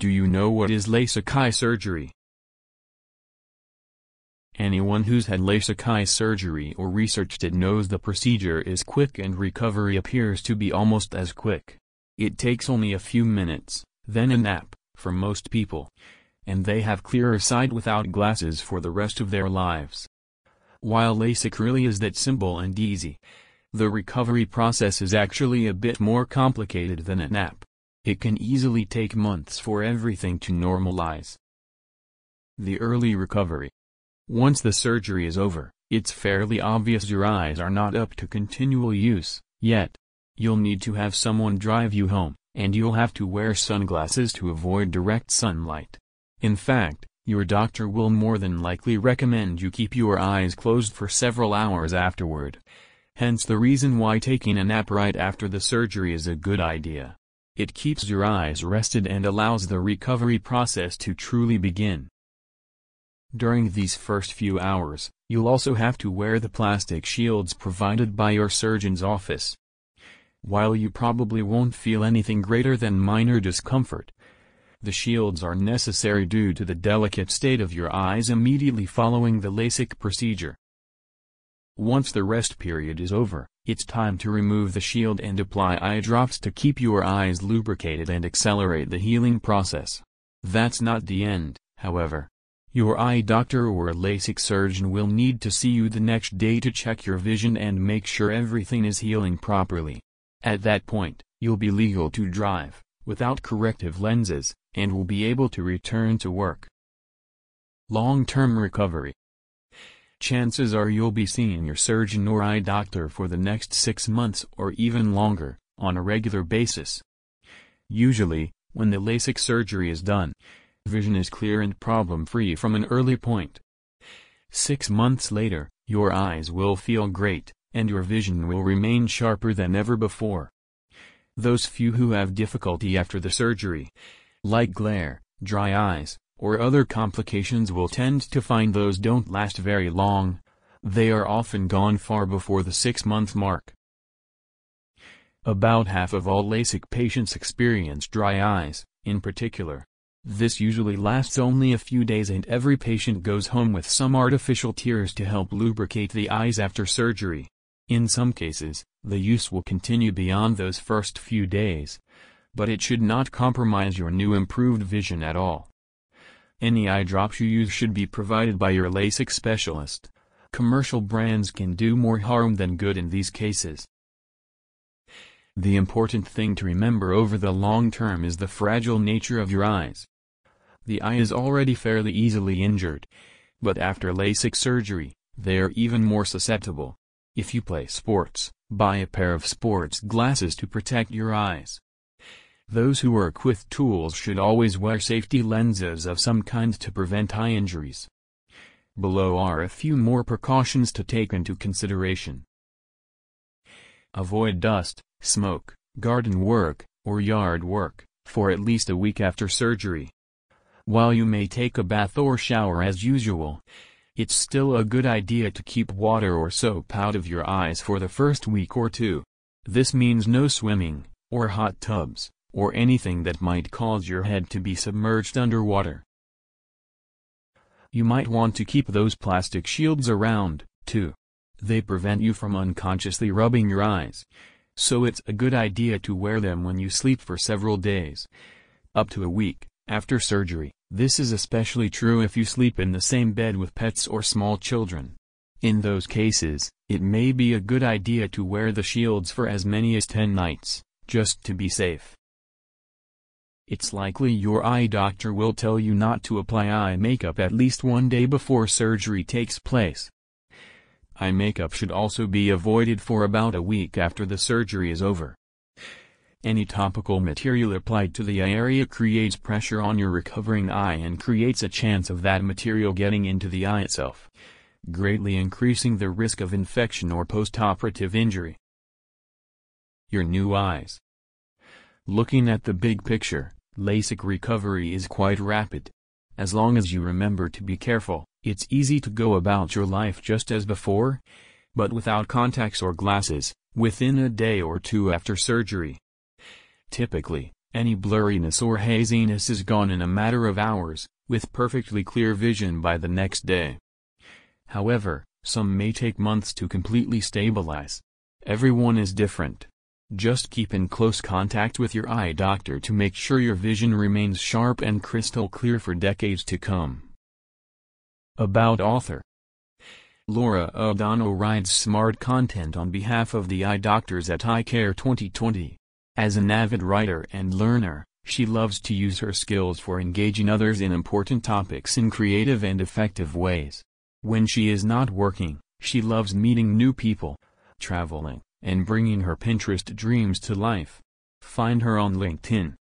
Do you know what is LASIK eye surgery? Anyone who's had LASIK eye surgery or researched it knows the procedure is quick and recovery appears to be almost as quick. It takes only a few minutes, then a nap, for most people. And they have clearer sight without glasses for the rest of their lives. While LASIK really is that simple and easy, the recovery process is actually a bit more complicated than a nap. It can easily take months for everything to normalize. The early recovery once the surgery is over, it's fairly obvious your eyes are not up to continual use, yet. You'll need to have someone drive you home, and you'll have to wear sunglasses to avoid direct sunlight. In fact, your doctor will more than likely recommend you keep your eyes closed for several hours afterward. Hence the reason why taking a nap right after the surgery is a good idea. It keeps your eyes rested and allows the recovery process to truly begin. During these first few hours, you'll also have to wear the plastic shields provided by your surgeon's office. While you probably won't feel anything greater than minor discomfort, the shields are necessary due to the delicate state of your eyes immediately following the LASIK procedure. Once the rest period is over, it's time to remove the shield and apply eye drops to keep your eyes lubricated and accelerate the healing process. That's not the end, however. Your eye doctor or a LASIK surgeon will need to see you the next day to check your vision and make sure everything is healing properly. At that point, you'll be legal to drive, without corrective lenses, and will be able to return to work. Long-term recovery Chances are you'll be seeing your surgeon or eye doctor for the next six months or even longer, on a regular basis. Usually, when the LASIK surgery is done, vision is clear and problem-free from an early point. Six months later, your eyes will feel great, and your vision will remain sharper than ever before. Those few who have difficulty after the surgery, like glare, dry eyes, or other complications will tend to find those don't last very long, they are often gone far before the six-month mark. About half of all LASIK patients experience dry eyes, in particular. This usually lasts only a few days and every patient goes home with some artificial tears to help lubricate the eyes after surgery. In some cases, the use will continue beyond those first few days. But it should not compromise your new improved vision at all. Any eye drops you use should be provided by your LASIK specialist. Commercial brands can do more harm than good in these cases. The important thing to remember over the long term is the fragile nature of your eyes. The eye is already fairly easily injured. But after LASIK surgery, they are even more susceptible. If you play sports, buy a pair of sports glasses to protect your eyes. Those who work with tools should always wear safety lenses of some kind to prevent eye injuries. Below are a few more precautions to take into consideration. Avoid dust, smoke, garden work, or yard work, for at least a week after surgery. While you may take a bath or shower as usual, it's still a good idea to keep water or soap out of your eyes for the first week or two. This means no swimming, or hot tubs, or anything that might cause your head to be submerged underwater. You might want to keep those plastic shields around, too. They prevent you from unconsciously rubbing your eyes. So it's a good idea to wear them when you sleep for several days. Up to a week, after surgery. This is especially true if you sleep in the same bed with pets or small children. In those cases, it may be a good idea to wear the shields for as many as 10 nights, just to be safe. It's likely your eye doctor will tell you not to apply eye makeup at least one day before surgery takes place. Eye makeup should also be avoided for about a week after the surgery is over. Any topical material applied to the eye area creates pressure on your recovering eye and creates a chance of that material getting into the eye itself, greatly increasing the risk of infection or postoperative injury. Your new eyes. Looking at the big picture, LASIK recovery is quite rapid. As long as you remember to be careful, it's easy to go about your life just as before, but without contacts or glasses, within a day or two after surgery. Typically, Any blurriness or haziness is gone in a matter of hours, with perfectly clear vision by the next day. However, some may take months to completely stabilize. Everyone is different. Just keep in close contact with your eye doctor to make sure your vision remains sharp and crystal clear for decades to come. About author Laura O'Donnell writes smart content on behalf of the eye doctors at Eye Care 2020. As an avid writer and learner, she loves to use her skills for engaging others in important topics in creative and effective ways. When she is not working, she loves meeting new people, traveling, and bringing her Pinterest dreams to life. Find her on LinkedIn,